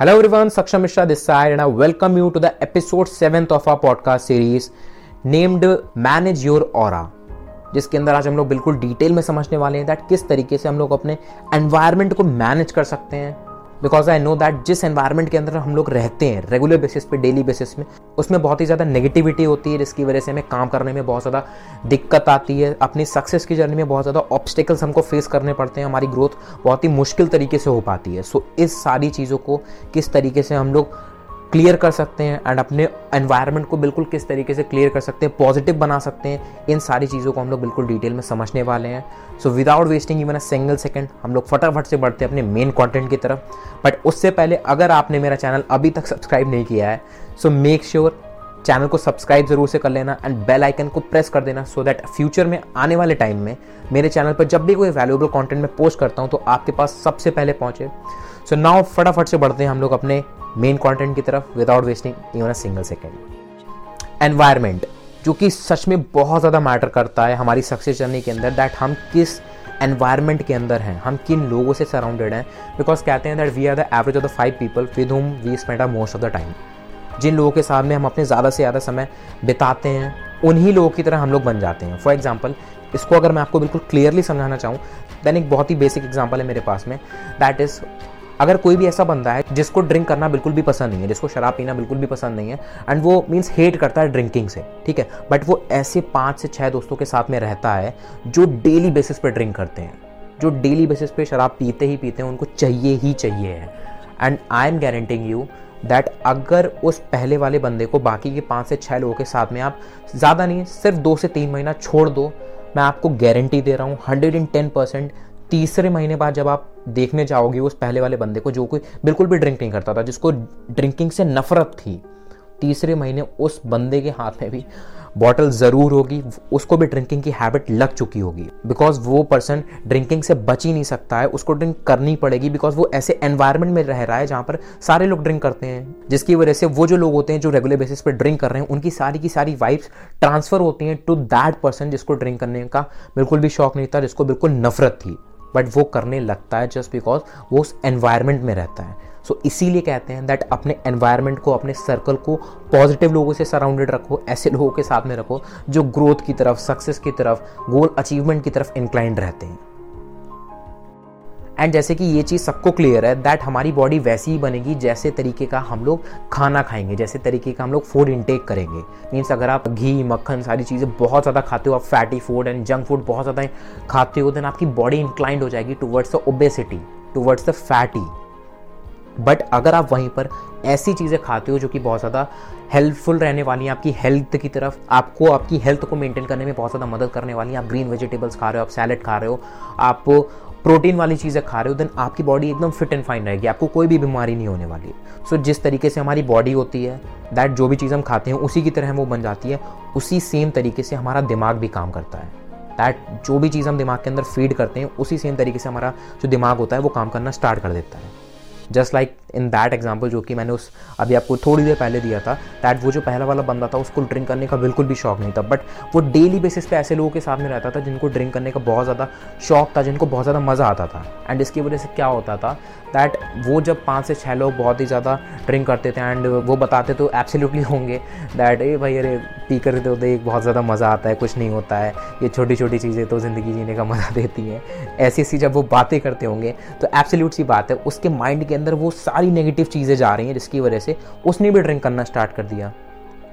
Hello everyone Saksham Mishra this side and I welcome you to the episode seventh of a podcast series named manage your और जिसके अंदर आज हम लोग बिल्कुल डिटेल में समझने वाले हैं दैट किस तरीके से हम लोग अपने एनवायरमेंट को मैनेज कर सकते हैं। बिकॉज़ आई नो दैट जिस एनवायरनमेंट के अंदर हम लोग रहते हैं रेगुलर बेसिस पे डेली बेसिस में उसमें बहुत ही ज़्यादा नेगेटिविटी होती है जिसकी वजह से हमें काम करने में बहुत ज़्यादा दिक्कत आती है। अपनी सक्सेस की जर्नी में बहुत ज़्यादा ऑब्स्टिकल्स हमको फेस करने पड़ते हैं हमारी ग्रोथ बहुत ही मुश्किल तरीके से हो पाती है। सो so, इस सारी चीज़ों को किस तरीके से हम लोग क्लियर कर सकते हैं एंड अपने एनवायरनमेंट को बिल्कुल किस तरीके से क्लियर कर सकते हैं पॉजिटिव बना सकते हैं, इन सारी चीज़ों को हम लोग बिल्कुल डिटेल में समझने वाले हैं। So without wasting even a single second हम लोग फटाफट से बढ़ते हैं अपने मेन कंटेंट की तरफ़। बट उससे पहले अगर आपने मेरा चैनल अभी तक सब्सक्राइब नहीं किया है सो मेक श्योर चैनल को सब्सक्राइब ज़रूर से कर लेना एंड बेल आइकन को प्रेस कर देना सो दैट फ्यूचर में आने वाले टाइम में मेरे चैनल पर जब भी कोई वैल्यूएबल कंटेंट में पोस्ट करता हूँ तो आपके पास सबसे पहले पहुँचे। सो नाउ फटाफट से बढ़ते हैं हम लोग अपने मेन कंटेंट की तरफ़ without wasting even a single second environment जो कि सच में बहुत ज़्यादा मैटर करता है हमारी सक्सेस जर्नी के अंदर दैट हम किस एनवायरमेंट के अंदर हैं, हम किन लोगों से सराउंडेड हैं बिकॉज़ कहते हैं that we are the average of the five people with whom we spend are most of the time जिन लोगों के साथ में हम अपने ज़्यादा से ज़्यादा समय बिताते हैं, उन्हीं लोगों की तरह हम लोग बन जाते हैं। फॉर एग्ज़ाम्पल इसको अगर मैं आपको बिल्कुल क्लियरली समझाना चाहूँ दैन एक बहुत ही बेसिक एग्ज़ाम्पल है मेरे पास में दैट इज़ अगर कोई भी ऐसा बंदा है जिसको ड्रिंक करना बिल्कुल भी पसंद नहीं है, जिसको शराब पीना बिल्कुल भी पसंद नहीं है एंड वो मीन्स हेट करता है ड्रिंकिंग से, ठीक है? बट वो ऐसे पाँच से छः दोस्तों के साथ में रहता है जो डेली बेसिस पे ड्रिंक करते हैं, जो डेली बेसिस पे शराब पीते ही पीते हैं, उनको चाहिए ही चाहिए है। And I am guaranteeing you that अगर उस पहले वाले बंदे को बाकी के पाँच से छः लोगों के साथ में आप ज़्यादा नहीं, सिर्फ़ दो से तीन महीना छोड़ दो, मैं आपको गारंटी दे रहा हूँ हंड्रेड एंड टेन परसेंट तीसरे महीने बाद जब आप देखने जाओगे उस पहले वाले बंदे को, जो कोई बिल्कुल भी ड्रिंक नहीं करता था, जिसको ड्रिंकिंग से नफरत थी, तीसरे महीने उस बंदे के हाथ में भी बॉटल ज़रूर होगी, उसको भी ड्रिंकिंग की हैबिट लग चुकी होगी। बिकॉज़ वो पर्सन ड्रिंकिंग से बच ही नहीं सकता है, उसको ड्रिंक करनी पड़ेगी बिकॉज़ वो ऐसे एनवायरमेंट में रह रहा है जहाँ पर सारे लोग ड्रिंक करते हैं, जिसकी वजह से वो जो लोग होते हैं, जो रेगुलर बेसिस पर ड्रिंक कर रहे हैं, उनकी सारी की सारी वाइब्स ट्रांसफ़र होती हैं टू दैट पर्सन जिसको ड्रिंक करने का बिल्कुल भी शौक नहीं था, जिसको बिल्कुल नफरत थी। बट वो करने लगता है जस्ट बिकॉज़ वो उस एनवायरमेंट में रहता है। सो so, इसीलिए कहते हैं दैट अपने एनवायरमेंट को अपने सर्कल को पॉजिटिव लोगों से सराउंडेड रखो ऐसे लोगों के साथ में रखो जो ग्रोथ की तरफ़ सक्सेस की तरफ़ गोल अचीवमेंट की तरफ़ इंक्लाइंड रहते हैं। एंड जैसे कि ये चीज़ सबको क्लियर है दैट हमारी बॉडी वैसी ही बनेगी जैसे तरीके का हम लोग खाना खाएँगे, जैसे तरीके का हम लोग फ़ूड इनटेक करेंगे। मीन्स अगर आप घी, मक्खन, सारी चीज़ें बहुत ज़्यादा खाते हो, आप fatty food and junk food बहुत ज़्यादा खाते हो देन आपकी बॉडी इंक्लाइंड हो जाएगी towards the obesity towards the fatty but अगर आप वहीं पर ऐसी चीज़ें खाते हो जो कि बहुत ज़्यादा हेल्पफुल रहने वाली हैं, आपकी हेल्थ की तरफ़, आपको, आपकी हेल्थ को मेंटेन करने में बहुत ज़्यादा मदद करने वाली हैं, आप ग्रीन वेजिटेबल्स खा रहे हो, आप सैलड खा रहे हो, आप प्रोटीन वाली चीज़ें खा रहे हो देन आपकी बॉडी एकदम फिट एंड फाइन रहेगी। आपको कोई भी बीमारी नहीं होने वाली। सो so, जिस तरीके से हमारी बॉडी होती है दैट जो भी चीज़ हम खाते हैं उसी की तरह वो बन जाती है। उसी सेम तरीके से हमारा दिमाग भी काम करता है। दैट जो भी चीज़ हम दिमाग के अंदर फ़ीड करते हैं उसी सेम तरीके से हमारा जो दिमाग होता है वो काम करना स्टार्ट कर देता है। Just like in that example जो कि मैंने उस, अभी आपको थोड़ी देर पहले दिया था दैट वो जो पहला वाला बंदा था, उसको ड्रिंक करने का बिल्कुल भी शौक नहीं था। बट वो डेली बेसिस पे ऐसे लोगों के में रहता था जिनको ड्रिंक करने का बहुत ज़्यादा शौक था, जिनको बहुत ज़्यादा मज़ा आता था। एंड इसकी वजह से क्या होता था दैट वो जब पाँच से छः लोग बहुत ही ज़्यादा ड्रिंक करते थे एंड वो बताते तो एब्सोल्युटली होंगे दैट ए भाई, अरे, पी कर तो देख, बहुत ज़्यादा मज़ा आता है, कुछ नहीं होता है। ये छोटी छोटी चीज़ें तो ज़िंदगी जीने का मज़ा देती हैं। ऐसी ऐसी जब वो बातें करते होंगे तो एब्सोल्यूट सी बात है, उसके माइंड के अंदर वो सारी नेगेटिव चीज़ें जा रही हैं जिसकी वजह से उसने भी ड्रिंक करना स्टार्ट कर दिया।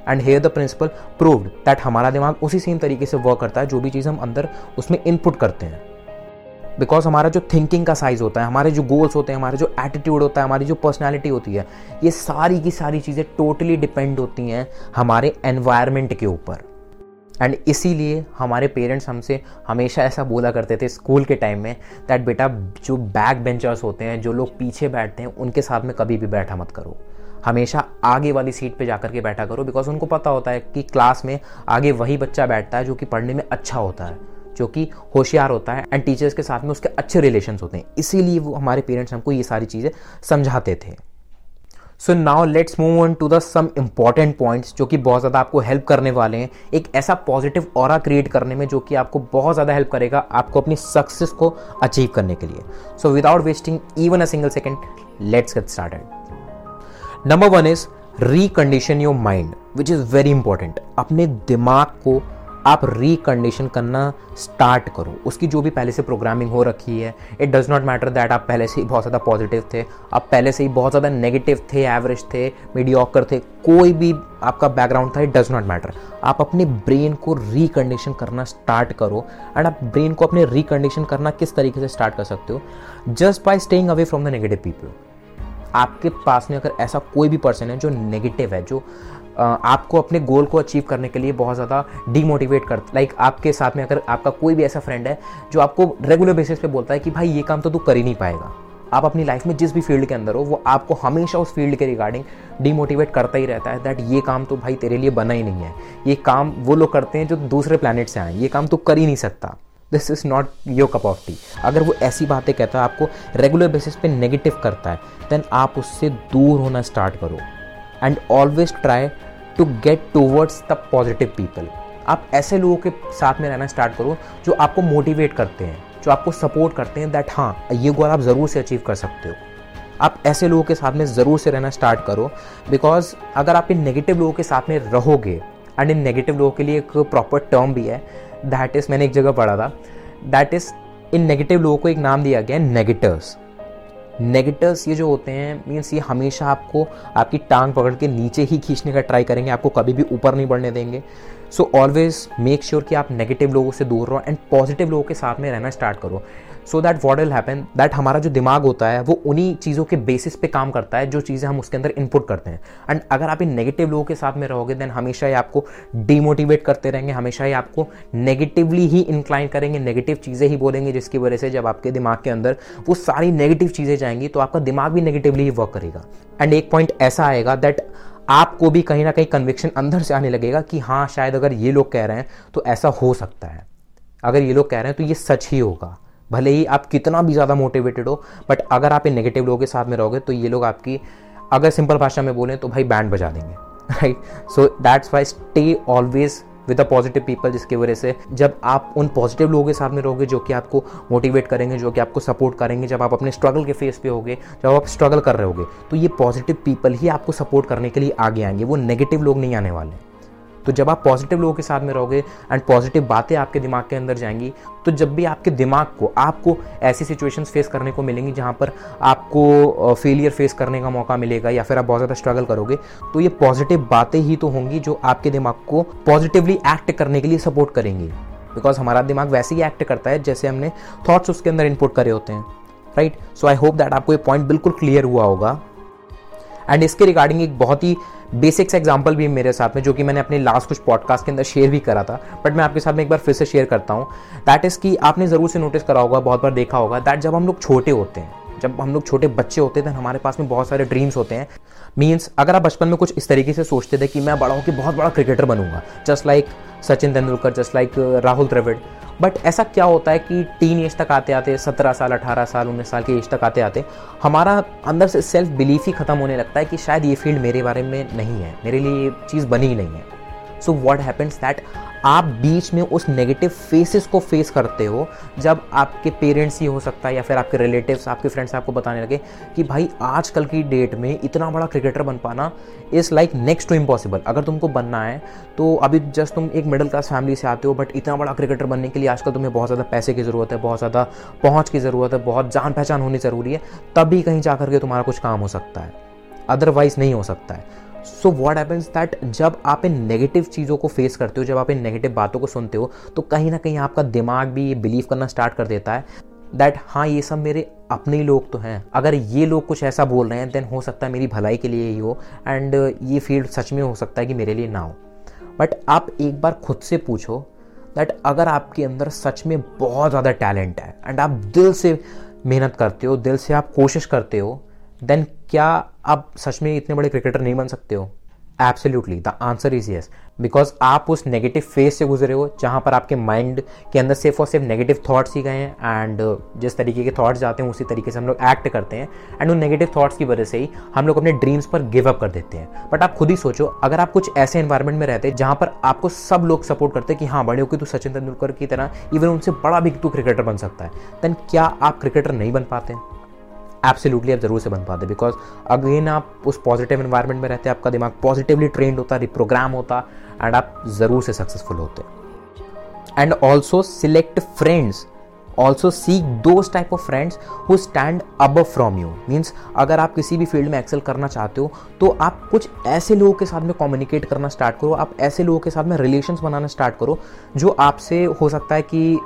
And here the principle proved that हमारा दिमाग उसी सेम तरीके से वर्क करता है, जो भी चीज़ हम अंदर उसमें इनपुट करते हैं। बिकॉज़ हमारा जो थिंकिंग का साइज़ होता है, हमारे जो गोल्स होते हैं, हमारे जो एटीट्यूड होता है, हमारी जो पर्सनैलिटी होती है, ये सारी की सारी चीज़ें टोटली डिपेंड होती हैं हमारे एनवायरमेंट के ऊपर। एंड इसीलिए हमारे पेरेंट्स हमसे हमेशा ऐसा बोला करते थे स्कूल के टाइम में दैट बेटा जो बैक बेंचर्स होते हैं, जो लोग पीछे बैठते हैं, उनके साथ में कभी भी बैठा मत करो। हमेशा आगे वाली सीट पे जाकर के बैठा करो बिकॉज़ उनको पता होता है कि क्लास में आगे वही बच्चा बैठता है जो कि पढ़ने में अच्छा होता है, जो कि होशियार होता है एंड टीचर्स के साथ में उसके अच्छे रिलेशन होते हैं। इसीलिए वो हमारे पेरेंट्स हमको ये सारी चीज़ें समझाते थे। So now let's move on to the some important points जो कि बहुत ज़्यादा आपको हेल्प करने वाले हैं। एक ऐसा पॉजिटिव और क्रिएट करने में जो कि आपको बहुत ज़्यादा हेल्प करेगा आपको अपनी सक्सेस को अचीव करने के लिए। So without wasting even a single second let's get started number one is recondition your mind which is very important अपने दिमाग को आप रिकंडीशन करना स्टार्ट करो। उसकी जो भी पहले से प्रोग्रामिंग हो रखी है it does not matter that आप पहले से ही बहुत ज़्यादा पॉजिटिव थे, आप पहले से ही बहुत ज़्यादा नेगेटिव थे एवरेज थे मीडियोकर थे, कोई भी आपका बैकग्राउंड था इट डज़ नॉट मैटर आप अपने ब्रेन को रिकंडीशन करना स्टार्ट करो। एंड आप ब्रेन को अपने रिकंडीशन करना किस तरीके से स्टार्ट कर सकते हो? Just by staying away from the negative people आपके पास में अगर ऐसा कोई भी पर्सन है जो नेगेटिव है, जो आपको अपने गोल को अचीव करने के लिए बहुत ज़्यादा डीमोटिवेट कर लाइक आपके साथ में अगर आपका कोई भी ऐसा फ्रेंड है, जो आपको रेगुलर बेसिस पे बोलता है कि भाई ये काम तो तू कर ही नहीं पाएगा। आप अपनी लाइफ में जिस भी फ़ील्ड के अंदर हो, वो आपको हमेशा उस फ़ील्ड के रिगार्डिंग डीमोटिवेट करता ही रहता है दैट ये काम तो भाई तेरे लिए बना ही नहीं है। ये काम वो लोग करते हैं जो दूसरे प्लानट से आए ये काम तो कर ही नहीं सकता। This is not your cup of tea अगर वो ऐसी बातें कहता है, आपको रेगुलर बेसिस पे नेगेटिव करता है देन आप उससे दूर होना स्टार्ट करो। And always try to get towards the positive people आप ऐसे लोगों के साथ में रहना स्टार्ट करो जो आपको मोटिवेट करते हैं, जो आपको सपोर्ट करते हैं दैट हाँ ये गोल आप ज़रूर से अचीव कर सकते हो। आप ऐसे लोगों के साथ में ज़रूर से रहना स्टार्ट करो बिकॉज़ अगर आप इन नेगेटिव लोगों के साथ में रहोगे एंड इन नेगेटिव लोगों के लिए एक प्रॉपर टर्म भी है दैट इज़ मैंने एक जगह पढ़ा था दैट इज़ इन नेगेटिव लोगों को एक नाम दिया गया है नेगेटिव्स नेगेटिव्स ये जो होते हैं मीन्स ये हमेशा आपको, आपकी टांग पकड़ के नीचे ही खींचने का ट्राई करेंगे, आपको कभी भी ऊपर नहीं बढ़ने देंगे। सो ऑलवेज मेक श्योर कि आप नेगेटिव लोगों से दूर रहो एंड पॉजिटिव लोगों के साथ में रहना स्टार्ट करो। So that what will happen that हमारा जो दिमाग होता है, वो उन्हीं चीज़ों के बेसिस पे काम करता है, जो चीज़ें हम उसके अंदर इनपुट करते हैं। एंड अगर आप इन नेगेटिव लोगों के साथ में रहोगे देन हमेशा ही आपको डिमोटिवेट करते रहेंगे, हमेशा ही आपको नेगेटिवली ही इंक्लाइन करेंगे नेगेटिव चीज़ें ही बोलेंगे, जिसकी वजह से जब आपके दिमाग के अंदर वो सारी नेगेटिव चीज़ें जाएँगी तो आपका दिमाग भी नेगेटिवली ही वर्क करेगा। एंड एक पॉइंट ऐसा आएगा दैट आपको भी कहीं ना कहीं कन्विक्शन अंदर से आने लगेगा कि हाँ शायद अगर ये लोग कह रहे हैं तो ऐसा हो सकता है। अगर ये लोग कह रहे हैं तो ये सच ही होगा। भले ही आप कितना भी ज़्यादा मोटिवेटेड हो बट अगर आप इन नेगेटिव लोगों के साथ में रहोगे तो ये लोग आपकी, अगर सिंपल भाषा में बोलें तो भाई बैंड बजा देंगे right so that's why stay always with a positive people जिसकी वजह से जब आप उन पॉजिटिव लोगों के साथ में रहोगे, जो कि आपको मोटिवेट करेंगे, जो कि आपको सपोर्ट करेंगे, जब आप अपने स्ट्रगल के फेस पे होगे, जब आप स्ट्रगल कर रहे होगे तो ये पॉजिटिव पीपल ही आपको सपोर्ट करने के लिए आगे आएँगे, वो नेगेटिव लोग नहीं आने वाले। तो जब आप पॉजिटिव लोगों के साथ में रहोगे एंड पॉजिटिव बातें आपके दिमाग के अंदर जाएँगी तो जब भी आपके दिमाग को, आपको ऐसी सिचुएशंस फेस करने को मिलेंगी जहाँ पर आपको फेलियर फेस करने का मौका मिलेगा या फिर आप बहुत ज़्यादा स्ट्रगल करोगे तो ये पॉजिटिव बातें ही तो होंगी जो आपके दिमाग को पॉजिटिवली एक्ट करने के लिए सपोर्ट करेंगी। बिकॉज़ हमारा दिमाग वैसे ही एक्ट करता है जैसे हमने थॉट्स उसके अंदर इनपुट करे होते हैं right so I hope that आपको ये पॉइंट बिल्कुल क्लियर हुआ होगा। एंड इसके रिगार्डिंग एक बहुत ही बेसिक्स एग्ज़ाम्पल भी मेरे साथ में, जो कि मैंने अपने लास्ट कुछ पॉडकास्ट के अंदर शेयर भी करा था बट मैं आपके साथ में एक बार फिर से शेयर करता हूँ। दैट इज़ कि आपने ज़रूर से नोटिस करा होगा, बहुत बार देखा होगा दैट जब हम लोग छोटे होते हैं जब हम लोग छोटे बच्चे होते थे, हमारे पास में बहुत सारे ड्रीम्स होते हैं। मीन्स अगर आप बचपन में कुछ इस तरीके से सोचते थे कि मैं बड़ा होकर बहुत बड़ा cricketer बनूँगा just like Sachin Tendulkar just like Rahul Dravid. But ऐसा क्या होता है कि टीन एज तक आते आते, सत्रह साल, अठारह साल, उन्नीस साल के एज तक आते आते, हमारा अंदर से सेल्फ बिलीफ ही खत्म होने लगता है कि शायद ये फ़ील्ड मेरे बारे में नहीं है, मेरे लिए ये चीज़ बनी ही नहीं है। सो वॉट हैपन्स दैट आप बीच में उस नेगेटिव फेसेस को फेस करते हो, जब आपके पेरेंट्स ही हो सकता है या फिर आपके रिलेटिव्स आपके फ्रेंड्स आपको बताने लगे कि भाई आजकल की डेट में इतना बड़ा क्रिकेटर बन पाना is like next to impossible अगर तुमको बनना है तो अभी जस्ट तुम एक मिडिल क्लास फैमिली से आते हो बट इतना बड़ा क्रिकेटर बनने के लिए आजकल तुम्हें बहुत ज़्यादा पैसे की ज़रूरत है, बहुत ज़्यादा पहुँच की ज़रूरत है, बहुत जान पहचान होनी ज़रूरी है, तभी कहीं जा करके तुम्हारा कुछ काम हो सकता है. अदरवाइज़ नहीं हो सकता है. सो वॉट हैपन्स दैट जब आप इन नेगेटिव चीज़ों को फेस करते हो, जब आप इन नेगेटिव बातों को सुनते हो तो कहीं ना कहीं आपका दिमाग भी ये बिलीव करना स्टार्ट कर देता है दैट हाँ ये सब मेरे अपने ही लोग तो हैं। अगर ये लोग कुछ ऐसा बोल रहे हैं देन हो सकता है मेरी भलाई के लिए ही हो एंड ये फ़ील्ड सच में हो सकता है कि मेरे लिए ना हो। बट आप एक बार खुद से पूछो दैट अगर आपके अंदर सच में बहुत ज़्यादा टैलेंट है एंड आप दिल से मेहनत करते हो, दिल से आप कोशिश करते हो देन क्या आप सच में इतने बड़े क्रिकेटर नहीं बन सकते हो? Absolutely the answer is yes because आप उस नेगेटिव फ़ेज़ से गुजरे हो, जहाँ पर आपके माइंड के अंदर सिर्फ़ और सिर्फ़ नेगेटिव थाट्स ही गए हैं एंड जिस तरीके के थॉट्स जाते हैं, उसी तरीके से हम लोग एक्ट करते हैं एंड उन नेगेटिव थाट्स की वजह से ही हम लोग अपने ड्रीम्स पर गिव अप कर देते हैं. बट आप खुद ही सोचो, अगर आप कुछ ऐसे इन्वायरमेंट में रहते जहाँ पर आपको सब लोग सपोर्ट करते कि हाँ बड़े हो कि तू सचिन तेंदुलकर की तरह इवन उनसे बड़ा भी तू क्रिकेटर बन सकता है देन क्या आप क्रिकेटर नहीं बन पाते? एब्सोल्युटली आप ज़रूर से बन पाते बिकॉज़ अगेन आप उस पॉजिटिव इन्वायरमेंट में रहते हैं, आपका दिमाग पॉजिटिवली ट्रेंड होता रिप्रोग्राम होता एंड आप ज़रूर से सक्सेसफुल होते। And also select friends also seek those type of friends who stand up from you means अगर आप किसी भी फ़ील्ड में एक्सेल करना चाहते हो तो आप कुछ ऐसे लोगों के साथ में कम्युनिकेट करना स्टार्ट करो। आप ऐसे लोगों के साथ में रिलेशन बनाना स्टार्ट करो, जो आपसे हो सकता है कि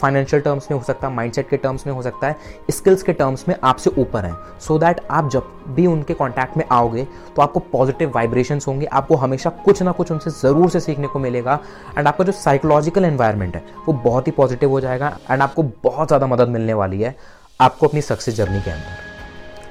फाइनेंशियल टर्म्स में हो सकता है माइंडसेट के टर्म्स में हो सकता है स्किल्स के टर्म्स में आपसे ऊपर हैं। सो दैट आप जब भी उनके कॉन्टैक्ट में आओगे तो आपको पॉजिटिव वाइब्रेशन होंगे, आपको हमेशा कुछ ना कुछ उनसे ज़रूर से सीखने को मिलेगा। एंड आपका जो साइकोलॉजिकल एनवायरमेंट है, वो बहुत ही पॉजिटिव हो जाएगा। एंड आपको बहुत ज़्यादा मदद मिलने वाली है आपको अपनी सक्सेस जर्नी के अंदर।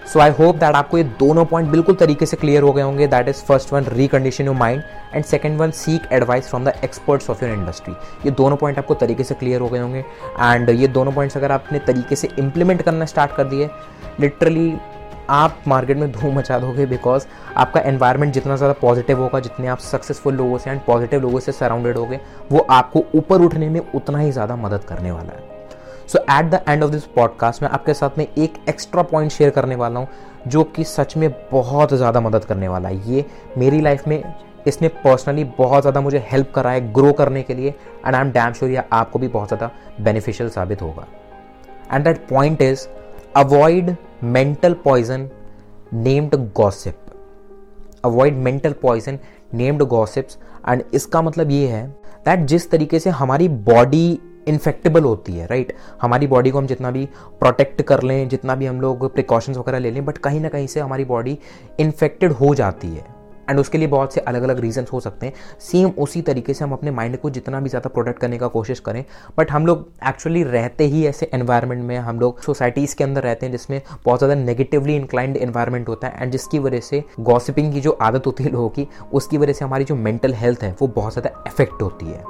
सो आई होप दैट आपको ये दोनों पॉइंट बिल्कुल तरीके से क्लियर हो गए होंगे। That is first one recondition your mind and second one seek advice from the experts of your industry ये दोनों पॉइंट आपको तरीके से क्लियर हो गए होंगे। एंड ये दोनों पॉइंट्स अगर आपने तरीके से इंप्लीमेंट करना स्टार्ट कर दिए लिटरली आप मार्केट में धूम मचा दोगे बिकॉज़ आपका एनवायरनमेंट जितना ज़्यादा पॉजिटिव होगा, जितने आप सक्सेसफुल लोगों से एंड पॉजिटिव लोगों से सराउंडेड होगे, वो आपको ऊपर उठने में उतना ही ज़्यादा मदद करने वाला है। So at the end of this podcast मैं आपके साथ में एक एक्स्ट्रा पॉइंट शेयर करने वाला हूँ, जो कि सच में बहुत ज़्यादा मदद करने वाला है। ये मेरी लाइफ में इसने पर्सनली बहुत ज़्यादा मुझे हेल्प करा है ग्रो करने के लिए and I am damn sure या आपको भी बहुत ज़्यादा बेनिफिशियल साबित होगा। And that point is avoid mental poison named gossip avoid mental poison named gossips and इसका मतलब ये है दैट जिस तरीके से हमारी बॉडी इन्फेक्टेबल होती है राइट हमारी बॉडी को हम जितना भी प्रोटेक्ट कर लें, जितना भी हम लोग प्रिकॉशंस वगैरह ले लें बट कहीं ना कहीं से हमारी बॉडी इन्फेक्टेड हो जाती है। एंड उसके लिए बहुत से अलग अलग रीजंस हो सकते हैं। सेम उसी तरीके से हम अपने माइंड को जितना भी ज़्यादा प्रोटेक्ट करने का कोशिश करें बट हम लोग एक्चुअली रहते ही ऐसे एनवायरनमेंट में, हम लोग सोसाइटीज़ के अंदर रहते हैं जिसमें बहुत ज़्यादा नेगेटिवली इंक्लाइंड एन्वायरमेंट होता है एंड जिसकी वजह से गॉसिपिंग की जो आदत होती है लोगों की, उसकी वजह से हमारी जो मेंटल हेल्थ है, वो बहुत ज़्यादा इफ़ेक्ट होती है।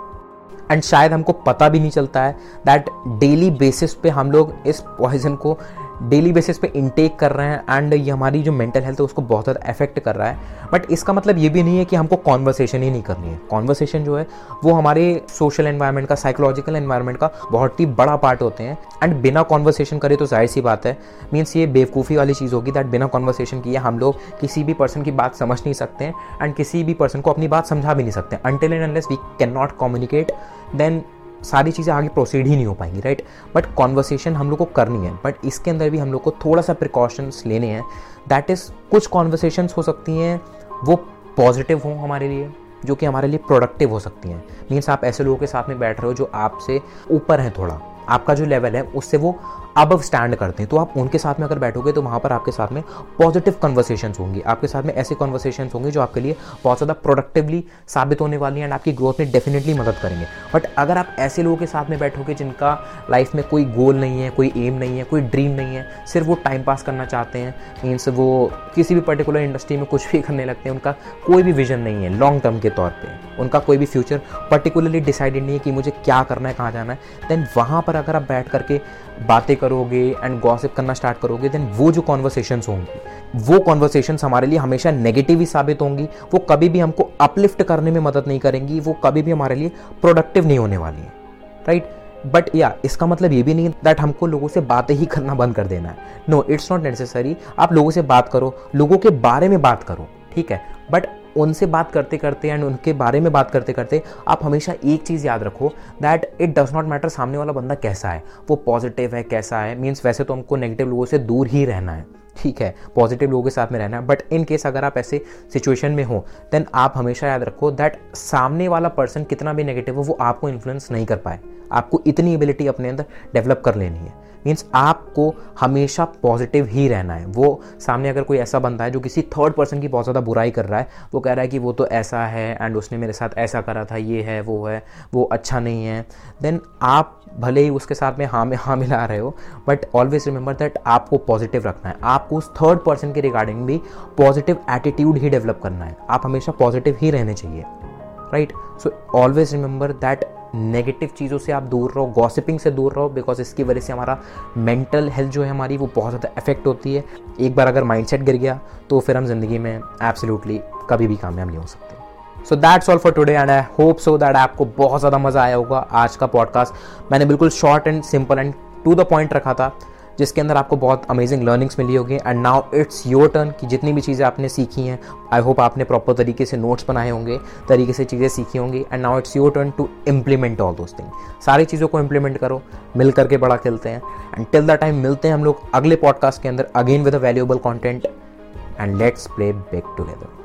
एंड शायद हमको पता भी नहीं चलता है दैट डेली बेसिस पे हम लोग इस पॉइजन को डेली बेसिस पे इनटेक कर रहे हैं एंड ये हमारी जो मेंटल हेल्थ है उसको बहुत ज़्यादा अफेक्ट कर रहा है। बट इसका मतलब ये भी नहीं है कि हमको कॉन्वर्सेशन ही नहीं करनी है। कॉन्वर्सेशन जो है, वो हमारे सोशल एनवायरनमेंट का साइकोलॉजिकल एनवायरनमेंट का बहुत ही बड़ा पार्ट होते हैं। एंड बिना कॉन्वर्सेशन करे तो ज़ाहिर सी बात है मीन्स ये बेवकूफ़ी वाली चीज़ होगी दैट बिना कॉन्वर्सेशन किए हम लोग किसी भी पर्सन की बात समझ नहीं सकते एंड किसी भी पर्सन को अपनी बात समझा भी नहीं सकते। Until and unless we can not communicate then सारी चीज़ें आगे प्रोसीड ही नहीं हो पाएँगी राइट बट कॉन्वर्सेशन हम लोग को करनी है बट इसके अंदर भी हम लोग को थोड़ा सा प्रिकॉशंस लेने हैं। दैट इज़ कुछ कॉन्वर्सेशंस हो सकती हैं, वो पॉजिटिव हों हमारे लिए, जो कि हमारे लिए प्रोडक्टिव हो सकती हैं। मीन्स आप ऐसे लोगों के साथ में बैठ रहे हो जो आपसे ऊपर हैं थोड़ा। आपका जो लेवल है, उससे वो अब स्टैंड करते हैं। तो आप उनके साथ में अगर बैठोगे तो वहाँ पर आपके साथ में पॉजिटिव कन्वर्सेशन होंगी। आपके साथ में ऐसे कन्वर्सेशन होंगे जो आपके लिए बहुत ज़्यादा प्रोडक्टिवली साबित होने वाली हैं एंड आपकी ग्रोथ में डेफिनेटली मदद करेंगे। बट अगर आप ऐसे लोगों के साथ में बैठोगे जिनका लाइफ में कोई गोल नहीं है, कोई एम नहीं है, कोई ड्रीम नहीं है, सिर्फ़ वो टाइम पास करना चाहते हैं मीन्स वो किसी भी पर्टिकुलर इंडस्ट्री में कुछ भी करने लगते हैं, उनका कोई भी विजन नहीं है लॉन्ग टर्म के तौर पर उनका कोई भी फ्यूचर पर्टिकुलरली डिसाइडेड नहीं है कि मुझे क्या करना है, कहाँ जाना है देन वहाँ पर अगर आप बैठ करके बातें करोगे एंड गॉसिप करना स्टार्ट करोगे देन वो जो कॉन्वर्सेशन होंगी, वो कॉन्वर्सेशन हमारे लिए हमेशा नेगेटिव ही साबित होंगी। वो कभी भी हमको अपलिफ्ट करने में मदद नहीं करेंगी, वो कभी भी हमारे लिए प्रोडक्टिव नहीं होने वाली है। राइट बट या इसका मतलब ये भी नहीं दैट हमको लोगों से बातें ही करना बंद कर देना है। नो इट्स नॉट नेसेसरी आप लोगों से बात करो, लोगों के बारे में बात करो, ठीक है? बट उनसे बात करते करते एंड उनके बारे में बात करते करते आप हमेशा एक चीज़ याद रखो that it does not matter सामने वाला बंदा कैसा है। वो पॉजिटिव है, कैसा है मीन्स वैसे तो हमको नेगेटिव लोगों से दूर ही रहना है। ठीक है पॉजिटिव लोगों के साथ में रहना है। बट इन केस अगर आप ऐसे सिचुएशन में हो देन आप हमेशा याद रखो दैट सामने वाला पर्सन कितना भी नेगेटिव हो, वो आपको इन्फ्लुएंस नहीं कर पाए। आपको इतनी एबिलिटी अपने अंदर डेवलप कर लेनी है। मीन्स आपको हमेशा पॉजिटिव ही रहना है। वो सामने अगर कोई ऐसा बंदा है जो किसी थर्ड पर्सन की बहुत ज़्यादा बुराई कर रहा है, वो कह रहा है कि वो तो ऐसा है एंड उसने मेरे साथ ऐसा करा था, ये है, वो है, वो अच्छा नहीं है। देन आप भले ही उसके साथ में हाँ में हाँ मिला रहे हो बट ऑलवेज रिमेंबर दैट आपको पॉजिटिव रखना है। आपको उस थर्ड पर्सन के रिगार्डिंग भी पॉजिटिव एटीट्यूड ही डेवलप करना है। आप हमेशा पॉजिटिव ही रहने चाहिए। Right so always remember that negative चीज़ों से आप दूर रहो गॉसिपिंग से दूर रहो बिकॉज़ इसकी वजह से हमारा मेंटल हेल्थ जो है हमारी, वो बहुत ज़्यादा इफ़ेक्ट होती है। एक बार अगर माइंडसेट गिर गया तो फिर हम ज़िंदगी में एब्सोल्युटली कभी भी कामयाब नहीं हो सकते। So that's all for today and I hope so that आपको बहुत ज़्यादा मज़ा आया होगा आज का पॉडकास्ट मैंने बिल्कुल short and simple and to the point रखा था। जिसके अंदर आपको बहुत अमेजिंग लर्निंग्स मिली होगी। And now it's your turn कि जितनी भी चीज़ें आपने सीखी हैं आई होप आपने प्रॉपर तरीके से नोट्स बनाए होंगे, तरीके से चीज़ें सीखी होंगी। And now it's your turn to implement all those thing सारी चीज़ों को इम्प्लीमेंट करो, मिल करके बड़ा खेलते हैं। एंड टिल द टाइम मिलते हैं हम लोग अगले पॉडकास्ट के अंदर again with a valuable content and let's play back together